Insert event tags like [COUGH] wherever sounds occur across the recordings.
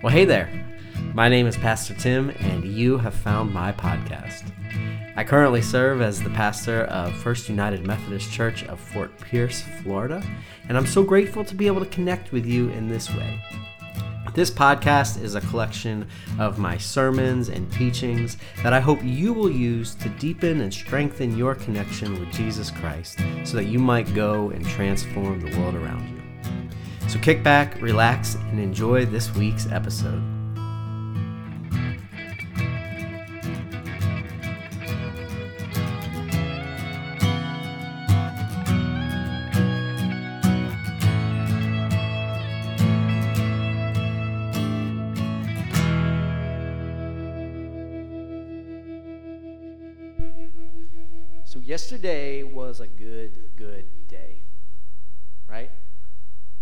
Well, hey there. My name is Pastor Tim, and you have found my podcast. I currently serve as the pastor of First United Methodist Church of Fort Pierce, Florida, and I'm so grateful to be able to connect with you in this way. This podcast is a collection of my sermons and teachings that I hope you will use to deepen and strengthen your connection with Jesus Christ so that you might go and transform the world around you. So kick back, relax, and enjoy this week's episode. So, yesterday was a good, good day, right?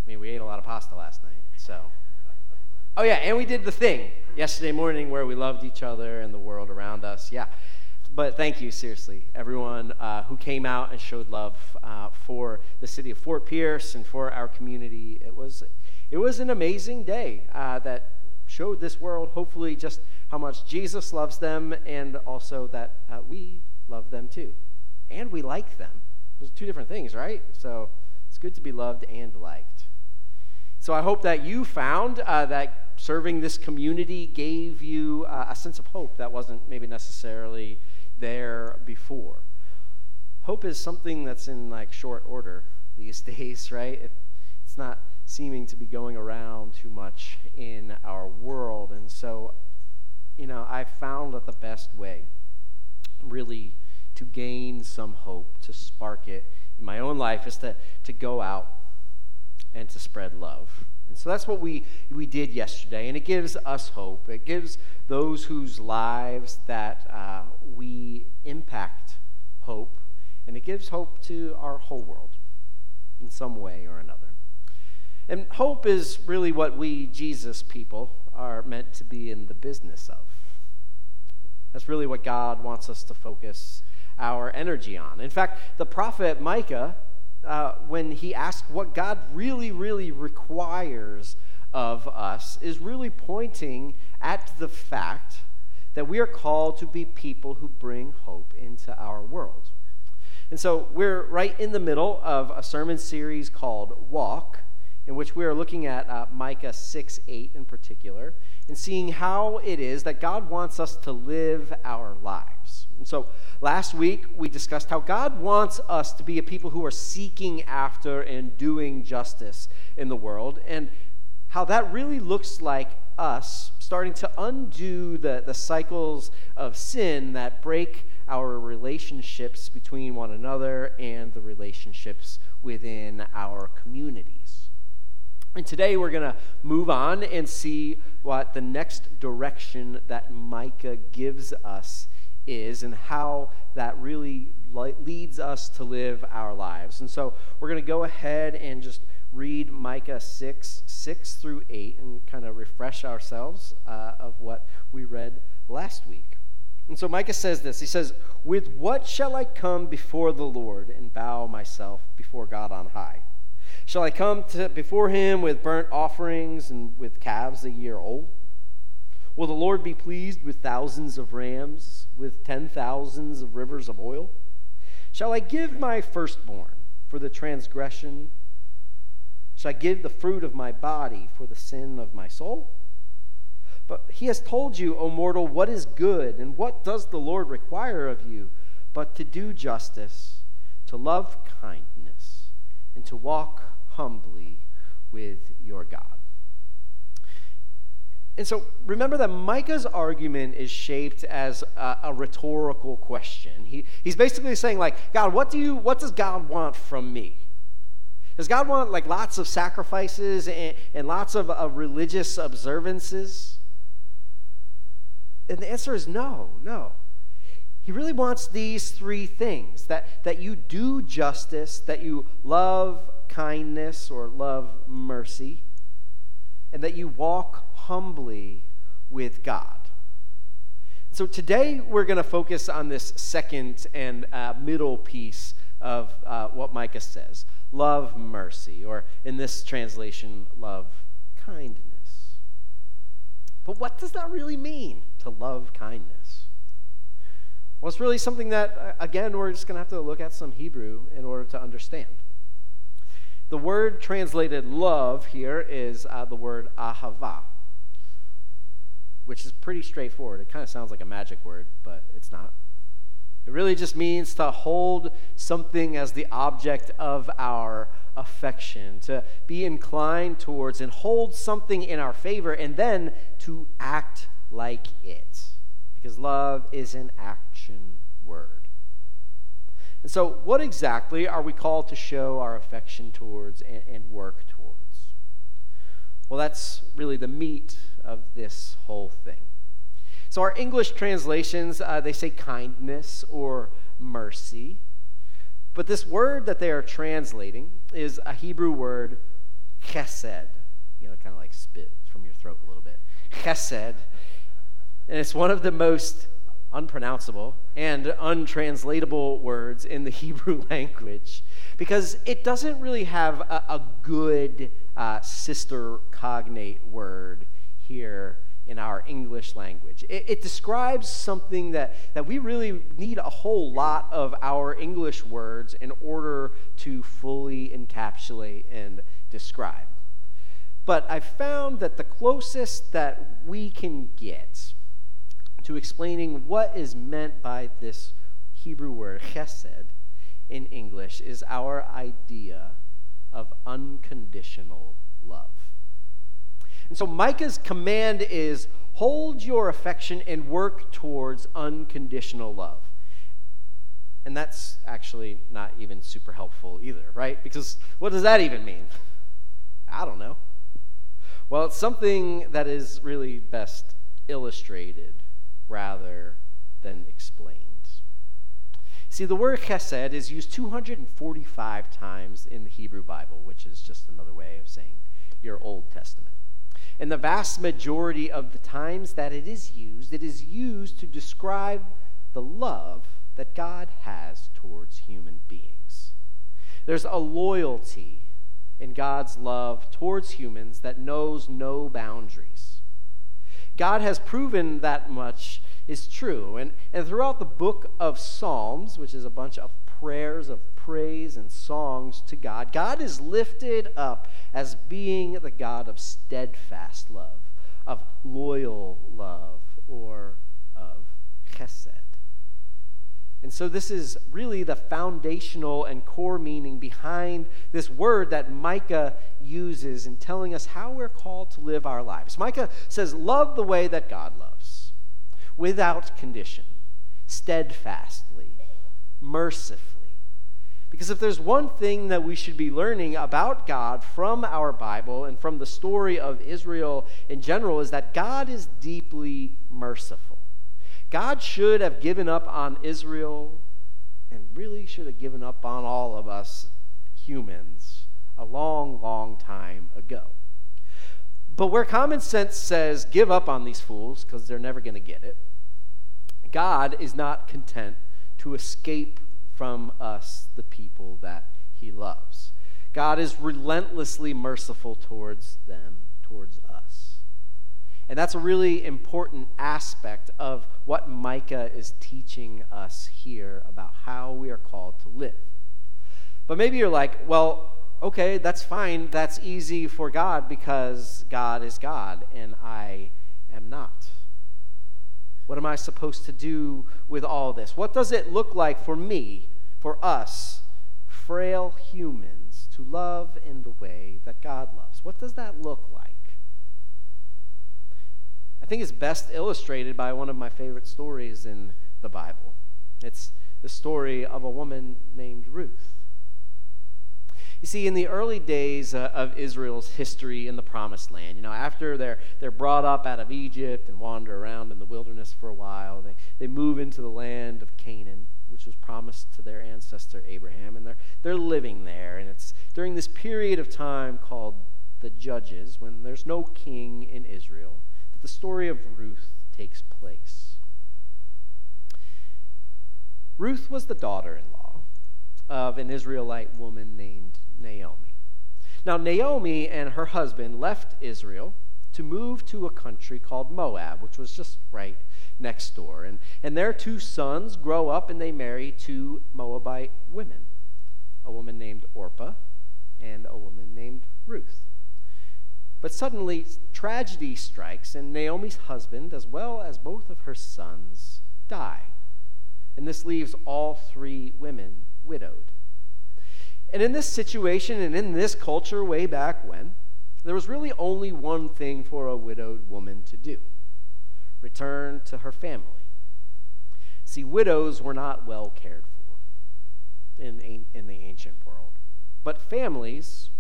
I mean, we ate a lot of pasta last night, so. Oh, yeah, and we did the thing yesterday morning where we loved each other and the world around us. Yeah. But thank you, seriously, everyone uh, who came out and showed love uh, for the city of Fort Pierce and for our community. It was, it was an amazing day uh, that showed this world, hopefully, just how much Jesus loves them and also that uh, we love them too. And we like them. Those are two different things, right? So it's good to be loved and liked. So I hope that you found uh, that serving this community gave you uh, a sense of hope that wasn't maybe necessarily there before. Hope is something that's in like short order these [LAUGHS] days, right? It, it's not seeming to be going around too much in our world. And so, you know, I found that the best way really to gain some hope, to spark it in my own life, is to, to go out and to spread love. And so that's what we, we did yesterday, and it gives us hope. It gives those whose lives that uh, we impact hope, and it gives hope to our whole world in some way or another. And hope is really what we, Jesus people, are meant to be in the business of. That's really what God wants us to focus our energy on. In fact, the prophet Micah uh, when he asks what God really, really requires of us, is really pointing at the fact that we are called to be people who bring hope into our world. And so we're right in the middle of a sermon series called Walk, in which we are looking at uh, Micah 6 8 in particular, and seeing how it is that God wants us to live our lives. And so last week we discussed how God wants us to be a people who are seeking after and doing justice in the world, and how that really looks like us starting to undo the, the cycles of sin that break our relationships between one another and the relationships within our communities. And today we're going to move on and see what the next direction that Micah gives us is and how that really leads us to live our lives. And so we're going to go ahead and just read Micah 6, 6 through 8, and kind of refresh ourselves uh, of what we read last week. And so Micah says this He says, With what shall I come before the Lord and bow myself before God on high? Shall I come to, before him with burnt offerings and with calves a year old? Will the Lord be pleased with thousands of rams, with ten thousands of rivers of oil? Shall I give my firstborn for the transgression? Shall I give the fruit of my body for the sin of my soul? But he has told you, O mortal, what is good, and what does the Lord require of you, but to do justice, to love kindness, and to walk humbly with your God. And so remember that Micah's argument is shaped as a, a, rhetorical question. He, he's basically saying, like, God, what do you what does God want from me? Does God want like lots of sacrifices and, and lots of religious observances? And the answer is no, no. He really wants these three things that, that you do justice, that you love kindness or love mercy, and that you walk humbly with God. So today we're going to focus on this second and uh, middle piece of uh, what Micah says love mercy, or in this translation, love kindness. But what does that really mean to love kindness? Well, it's really something that, uh, again, we're just going to have to look at some Hebrew in order to understand. The word translated love here is uh, the word ahava, which is pretty straightforward. It kind of sounds like a magic word, but it's not. It really just means to hold something as the object of our affection, to be inclined towards and hold something in our favor, and then to act like it. Because love is an action word. And so, what exactly are we called to show our affection towards and, and work towards? Well, that's really the meat of this whole thing. So, our English translations, uh, they say kindness or mercy. But this word that they are translating is a Hebrew word, chesed. You know, kind of like spit from your throat a little bit. Chesed. And it's one of the most unpronounceable and untranslatable words in the [LAUGHS] Hebrew language because it doesn't really have a, a good uh, sister cognate word here in our English language. It, it, describes something that, that we really need a whole lot of our English words in order to fully encapsulate and describe. But I found that the closest that we can get to explaining what is meant by this Hebrew word, chesed, in English, is our idea of unconditional love. And so Micah's command is hold your affection and work towards unconditional love. And that's actually not even super helpful either, right? Because what does that even mean? I don't know. Well, it's something that is really best illustrated rather than explained. See, the word chesed is used 245 times in the Hebrew Bible, which is just another way of saying your Old Testament. And the vast majority of the times that it is used, it is used to describe the love that God has towards human beings. There's a loyalty in God's love towards humans that knows no boundaries. God has proven that much is true. And, and throughout the book of Psalms, which is a bunch of prayers of praise and songs to God, God is lifted up as being the God of steadfast love, of loyal love, or of chesed. And so, this is really the foundational and core meaning behind this word that Micah uses in telling us how we're called to live our lives. Micah says, Love the way that God loves, without condition, steadfastly, mercifully because if there's one thing that we should be learning about God from our Bible and from the story of Israel in general, is that God is deeply merciful. God should have given up on Israel and really should have given up on all of us humans a long, long time ago. But where common sense says, give up on these fools because they're never going to get it, God is not content to escape from us, the people that he loves. God is relentlessly merciful towards them, towards us. And that's a really important aspect of what Micah is teaching us here about how we are called to live. But maybe you're like, well, okay, that's fine. That's easy for God because God is God and I am not. What am I supposed to do with all this? What does it look like for me, for us, frail humans, to love in the way that God loves? What does that look like? I think it's best illustrated by one of my favorite stories in the Bible. It's the story of a woman named Ruth. You see, in the early days uh, of Israel's history in the Promised Land, you know, after they're, they're brought up out of Egypt and wander around in the wilderness for a while, they, they move into the land of Canaan, which was promised to their ancestor Abraham, and they're, they're living there. And it's during this period of time called the Judges, when there's no king in Israel, the story of Ruth takes place. Ruth was the daughter in law of an Israelite woman named Naomi. Now, Naomi and her husband left Israel to move to a country called Moab, which was just right next door. And, and their two sons grow up and they marry two Moabite women a woman named Orpah and a woman named Ruth. But suddenly, tragedy strikes, and Naomi's husband, as well as both of her sons, die. And this leaves all three women widowed. And in this situation and in this culture way back when, there was really only one thing for a widowed woman to do return to her family. See, widows were not well cared for in, in the ancient world, but families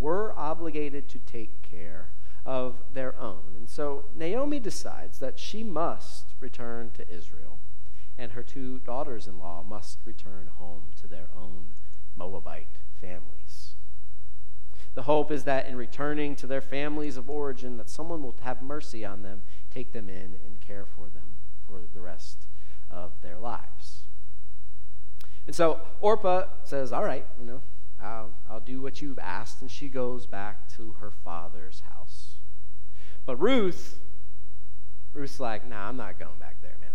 were obligated to take care of their own. And so Naomi decides that she must return to Israel, and her two daughters in law must return home to their own Moabite families. The hope is that in returning to their families of origin, that someone will have mercy on them, take them in, and care for them for the rest of their lives. And so Orpah says, All right, you know, I'll, I'll do what you've asked. And she goes back to her father's house. But Ruth, Ruth's like, Nah, I'm not going back there, man.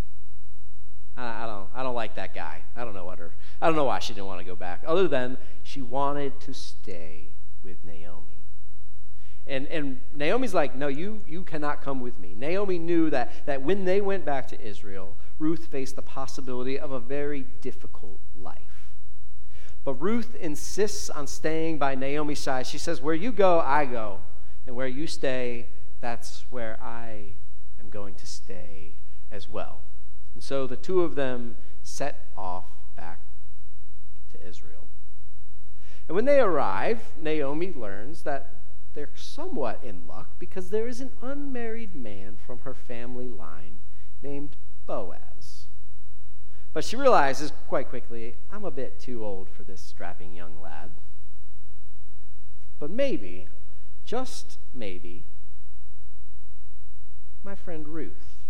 I, I, don't, I don't like that guy. I don't know what her, I don't know why she didn't want to go back, other than she wanted to stay with Naomi. And, and Naomi's like, no, you, you cannot come with me. Naomi knew that, that when they went back to Israel, Ruth faced the possibility of a very difficult life. But Ruth insists on staying by Naomi's side. She says, Where you go, I go. And where you stay, that's where I am going to stay as well. And so the two of them set off back to Israel. And when they arrive, Naomi learns that they're somewhat in luck because there is an unmarried man from her family line named Boaz. But she realizes quite quickly, I'm a bit too old for this strapping young lad. But maybe, just maybe, my friend Ruth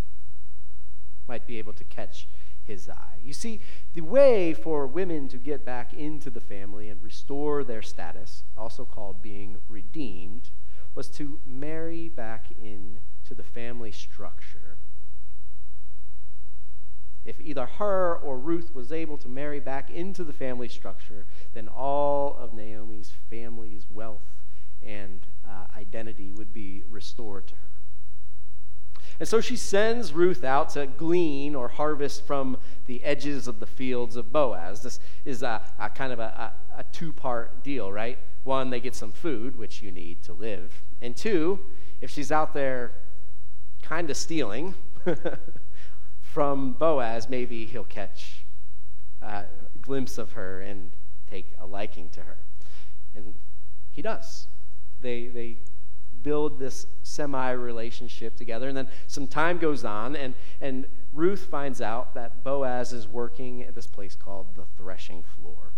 might be able to catch his eye. You see, the way for women to get back into the family and restore their status, also called being redeemed, was to marry back into the family structure. If either her or Ruth was able to marry back into the family structure, then all of Naomi's family's wealth and uh, identity would be restored to her. And so she sends Ruth out to glean or harvest from the edges of the fields of Boaz. This is a, a kind of a, a, a two part deal, right? One, they get some food, which you need to live. And two, if she's out there kind of stealing [LAUGHS] from Boaz, maybe he'll catch a glimpse of her and take a liking to her. And he does. They, they build this semi relationship together. And then some time goes on, and, and Ruth finds out that Boaz is working at this place called the threshing floor.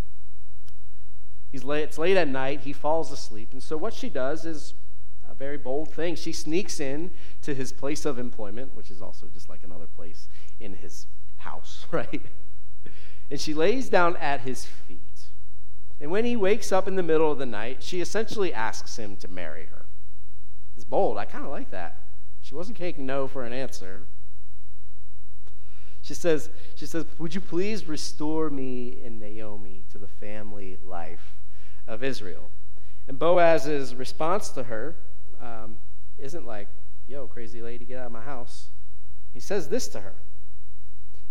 He's late, it's late at night, he falls asleep. And so what she does is a very bold thing. She sneaks in to his place of employment, which is also just like another place in his house, [LAUGHS] right? And she lays down at his feet. And when he wakes up in the middle of the night, she essentially asks him to marry her. It's bold. I kind of like that. She wasn't taking no for an answer. She says, she says, Would you please restore me and Naomi to the family life of Israel? And Boaz's response to her um, isn't like, Yo, crazy lady, get out of my house. He says this to her.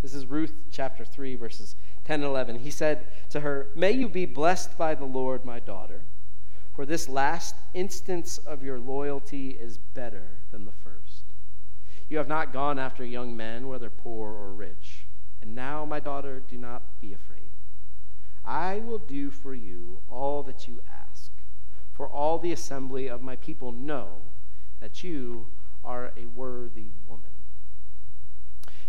This is Ruth chapter 3, verses 10 and 11. He said to her, May you be blessed by the Lord, my daughter. For this last instance of your loyalty is better than the first. You have not gone after young men, whether poor or rich. And now, my daughter, do not be afraid. I will do for you all that you ask, for all the assembly of my people know that you are a worthy woman.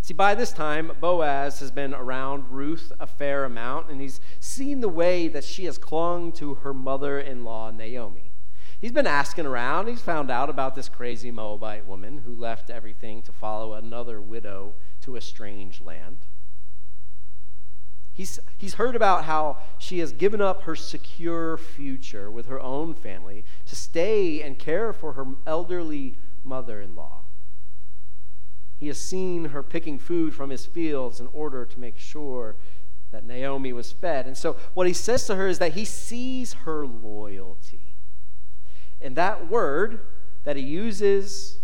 See, by this time, Boaz has been around Ruth a fair amount, and he's seen the way that she has clung to her mother in law, Naomi. He's been asking around. He's found out about this crazy Moabite woman who left everything to follow another widow to a strange land. He's, he's heard about how she has given up her secure future with her own family to stay and care for her elderly mother in law. He has seen her picking food from his fields in order to make sure that Naomi was fed. And so, what he says to her is that he sees her loyalty. And that word that he uses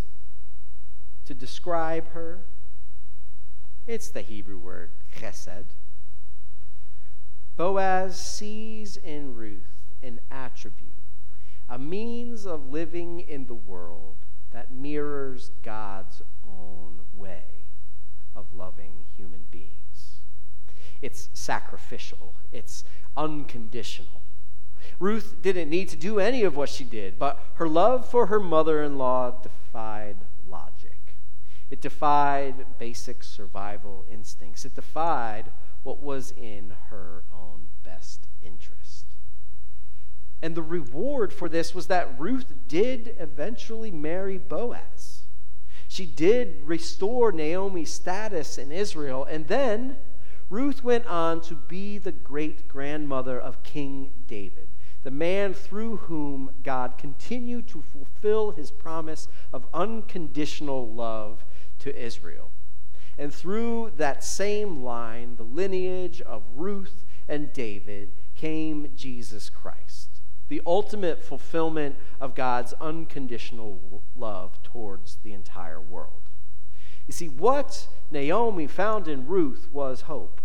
to describe her, it's the Hebrew word chesed. Boaz sees in Ruth an attribute, a means of living in the world that mirrors God's own way of loving human beings. It's sacrificial, it's unconditional. Ruth didn't need to do any of what she did, but her love for her mother in law defied logic. It defied basic survival instincts. It defied what was in her own best interest. And the reward for this was that Ruth did eventually marry Boaz. She did restore Naomi's status in Israel, and then Ruth went on to be the great grandmother of King David, the man through whom God continued to fulfill his promise of unconditional love to Israel. And through that same line, the lineage of Ruth and David, came Jesus Christ, the ultimate fulfillment of God's unconditional love towards the entire world. You see, what Naomi found in Ruth was hope.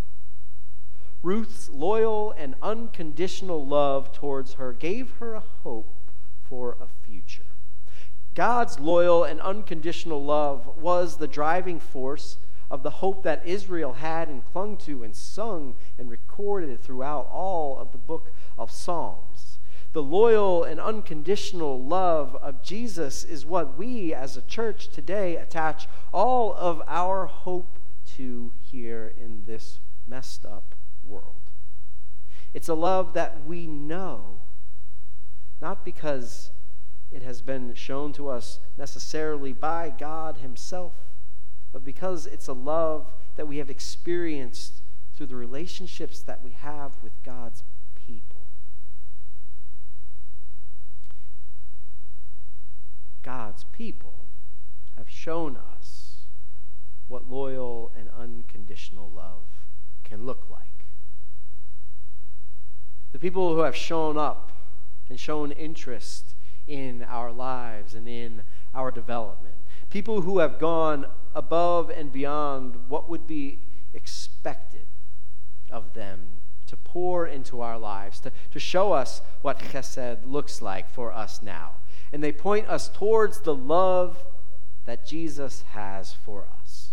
Ruth's loyal and unconditional love towards her gave her a hope for a future. God's loyal and unconditional love was the driving force of the hope that Israel had and clung to and sung and recorded throughout all of the book of Psalms. The loyal and unconditional love of Jesus is what we as a church today attach all of our hope to here in this messed up world. It's a love that we know, not because it has been shown to us necessarily by God Himself but because it's a love that we have experienced through the relationships that we have with God's people. God's people have shown us what loyal and unconditional love can look like. The people who have shown up and shown interest in our lives and in our development. People who have gone above and beyond what would be expected of them to pour into our lives, to, to show us what chesed looks like for us now. And they point us towards the love that Jesus has for us.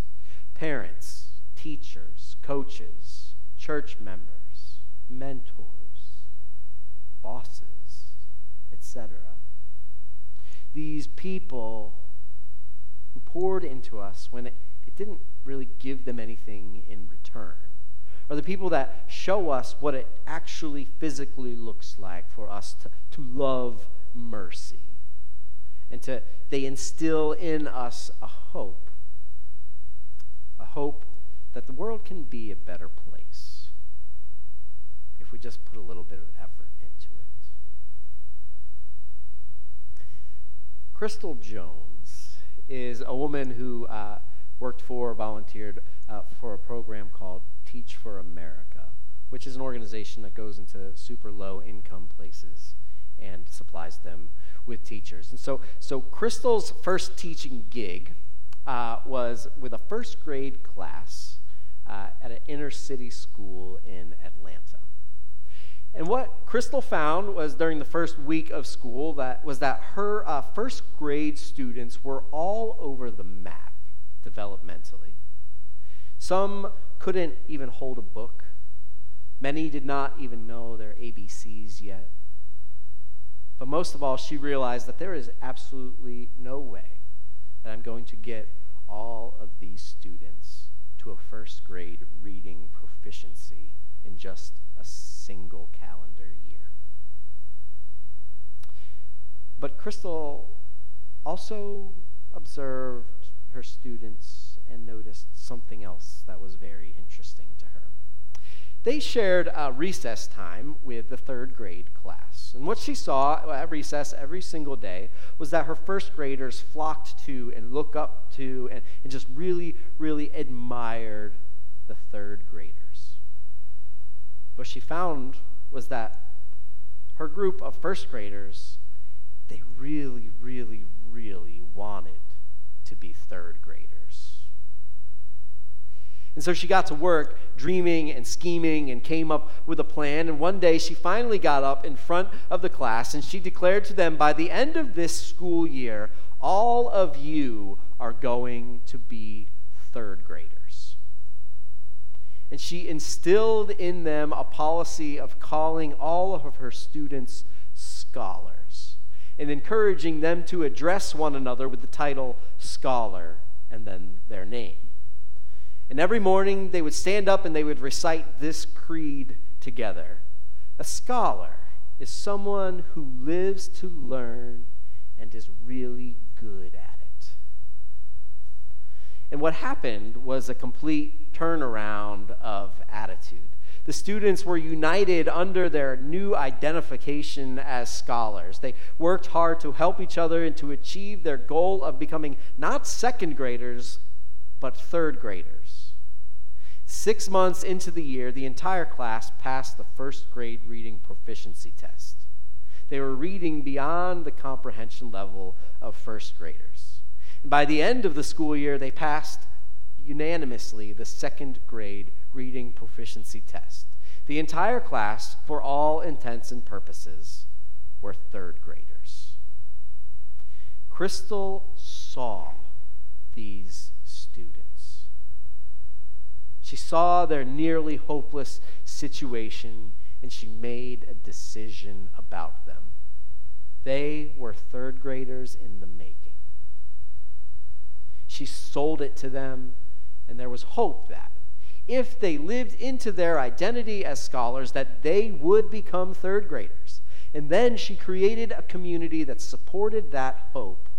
Parents, teachers, coaches, church members, mentors, bosses, etc. These people poured into us when it, it didn't really give them anything in return, are the people that show us what it actually physically looks like for us to, to love mercy. And to, they instill in us a hope, a hope that the world can be a better place if we just put a little bit of effort into it. Crystal Jones is a woman who uh, worked for, volunteered uh, for a program called Teach for America, which is an organization that goes into super low income places and supplies them with teachers. And so, so Crystal's first teaching gig uh, was with a first grade class uh, at an inner city school in Atlanta. And what Crystal found was during the first week of school that was that her uh, first grade students were all over the map developmentally. Some couldn't even hold a book. Many did not even know their ABCs yet. But most of all, she realized that there is absolutely no way that I'm going to get all of these students to a first grade reading proficiency in just a single calendar year. But Crystal also observed her students and noticed something else that was very interesting to her. they shared recess time with the third grade class. And what she saw at recess every single day was that her first graders flocked to and looked up to and, and just really, really admired the third graders. What she found was that her group of first graders, they really, really, really wanted to be third graders. And so she got to work dreaming and scheming and came up with a plan. And one day she finally got up in front of the class and she declared to them by the end of this school year, all of you are going to be third graders. And she instilled in them a policy of calling all of her students scholars and encouraging them to address one another with the title scholar and then their name. And every morning they would stand up and they would recite this creed together. A scholar is someone who lives to learn and is really good at it. And what happened was a complete turnaround of attitude. The students were united under their new identification as scholars. They worked hard to help each other and to achieve their goal of becoming not second graders, but third graders. Six months into the year, the entire class passed the first grade reading proficiency test. They were reading beyond the comprehension level of first graders. And by the end of the school year, they passed unanimously the second grade reading proficiency test. The entire class, for all intents and purposes, were third graders. Crystal saw these students. She saw their nearly hopeless situation and she made a decision about them. They were third graders in the making. She sold it to them, and there was hope that if they lived into their identity as scholars that they would become third graders. And then she created a community that supported that hope,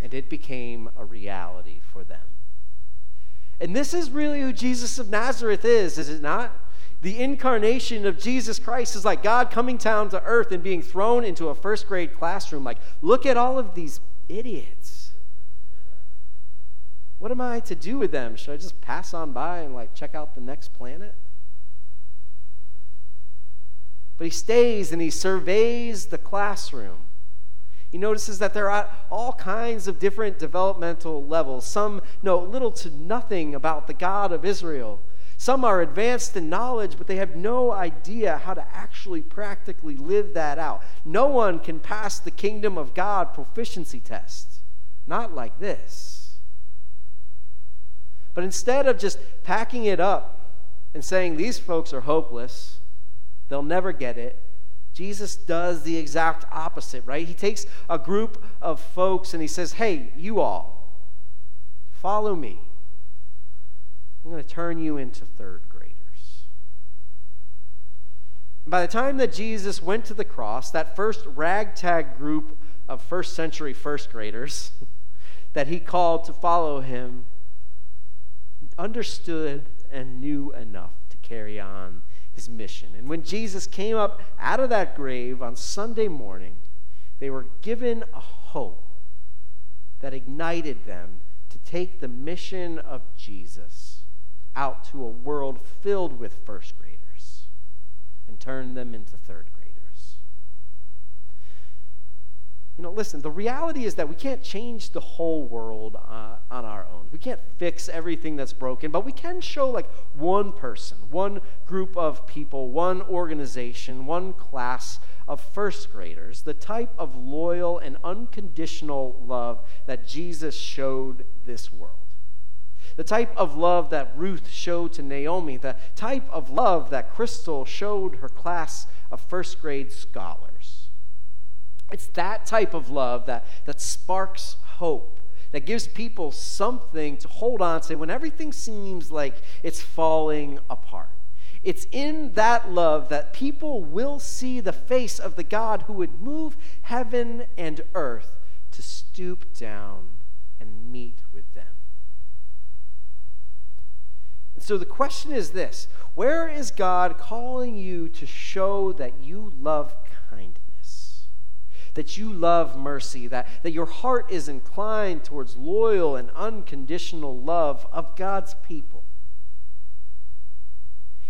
and it became a reality for them. And this is really who Jesus of Nazareth is, is it not? The incarnation of Jesus Christ is like God coming down to earth and being thrown into a first grade classroom. Like, look at all of these idiots. What am I to do with them? Should I just pass on by and like check out the next planet? But he stays and he surveys the classroom. He notices that there are all kinds of different developmental levels. Some know little to nothing about the God of Israel. Some are advanced in knowledge, but they have no idea how to actually practically live that out. No one can pass the kingdom of God proficiency test. Not like this. But instead of just packing it up and saying, these folks are hopeless, they'll never get it, Jesus does the exact opposite, right? He takes a group of folks and he says, hey, you all, follow me. I'm going to turn you into third graders. And by the time that Jesus went to the cross, that first ragtag group of first century first graders [LAUGHS] that he called to follow him understood and knew enough to carry on his mission. And when Jesus came up out of that grave on Sunday morning, they were given a hope that ignited them to take the mission of Jesus out to a world filled with first graders and turn them into third graders. You know, listen, the reality is that we can't change the whole world uh, on our own. We can't fix everything that's broken, but we can show like one person, one group of people, one organization, one class of first graders, the type of loyal and unconditional love that Jesus showed this world. The type of love that Ruth showed to Naomi, the type of love that Crystal showed her class of first grade scholars. It's that type of love that, that sparks hope, that gives people something to hold on to when everything seems like it's falling apart. It's in that love that people will see the face of the God who would move heaven and earth to stoop down and meet with them. So the question is this Where is God calling you to show that you love? That you love mercy, that, that your heart is inclined towards loyal and unconditional love of God's people.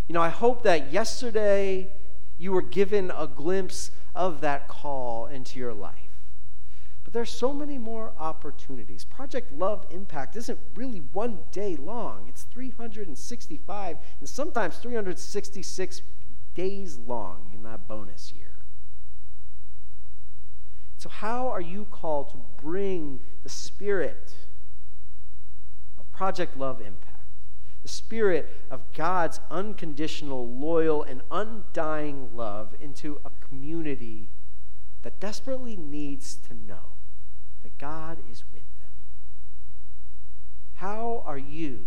You know, I hope that yesterday you were given a glimpse of that call into your life. But there's so many more opportunities. Project Love Impact isn't really one day long. It's 365 and sometimes 366 days long in that bonus year. So how are you called to bring the spirit of Project Love Impact? The spirit of God's unconditional, loyal, and undying love into a community that desperately needs to know that God is with them. How are you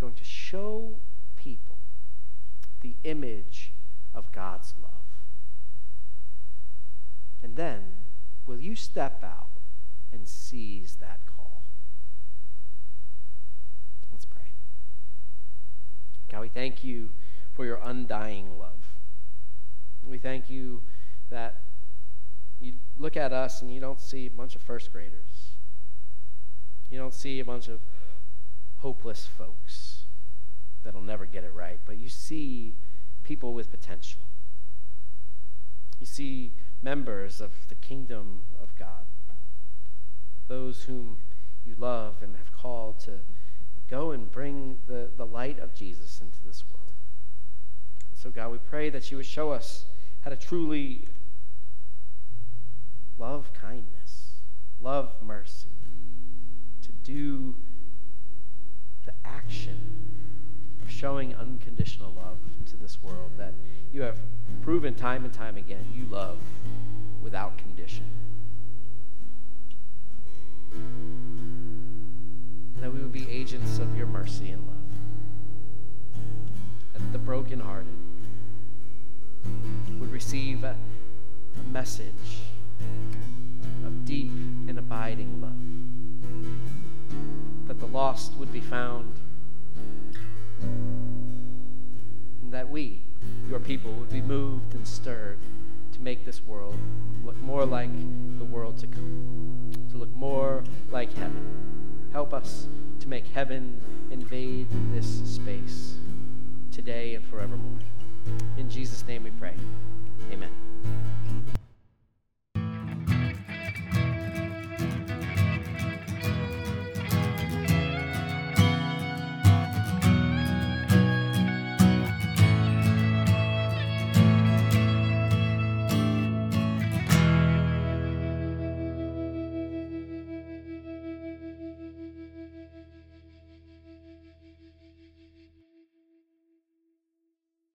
going to show people the image of God's love? And then, will you step out and seize that call? Let's pray. God, we thank you for your undying love. We thank you that you look at us and you don't see a bunch of first graders. You don't see a bunch of hopeless folks that'll never get it right, but you see people with potential. You see members of the kingdom of God, those whom you love and have called to go and bring the, the light of Jesus into this world. so, God, we pray that you would show us how to truly love kindness, love mercy, to do the action showing unconditional love to this world that you have proven time and time again you love without condition. That we would be agents of your mercy and love. That the brokenhearted would receive a, a message of deep and abiding love. That the lost would be found. That we, your people, would be moved and stirred to make this world look more like the world to come, to look more like heaven. Help us to make heaven invade this space today and forevermore. In Jesus' name we pray. Amen.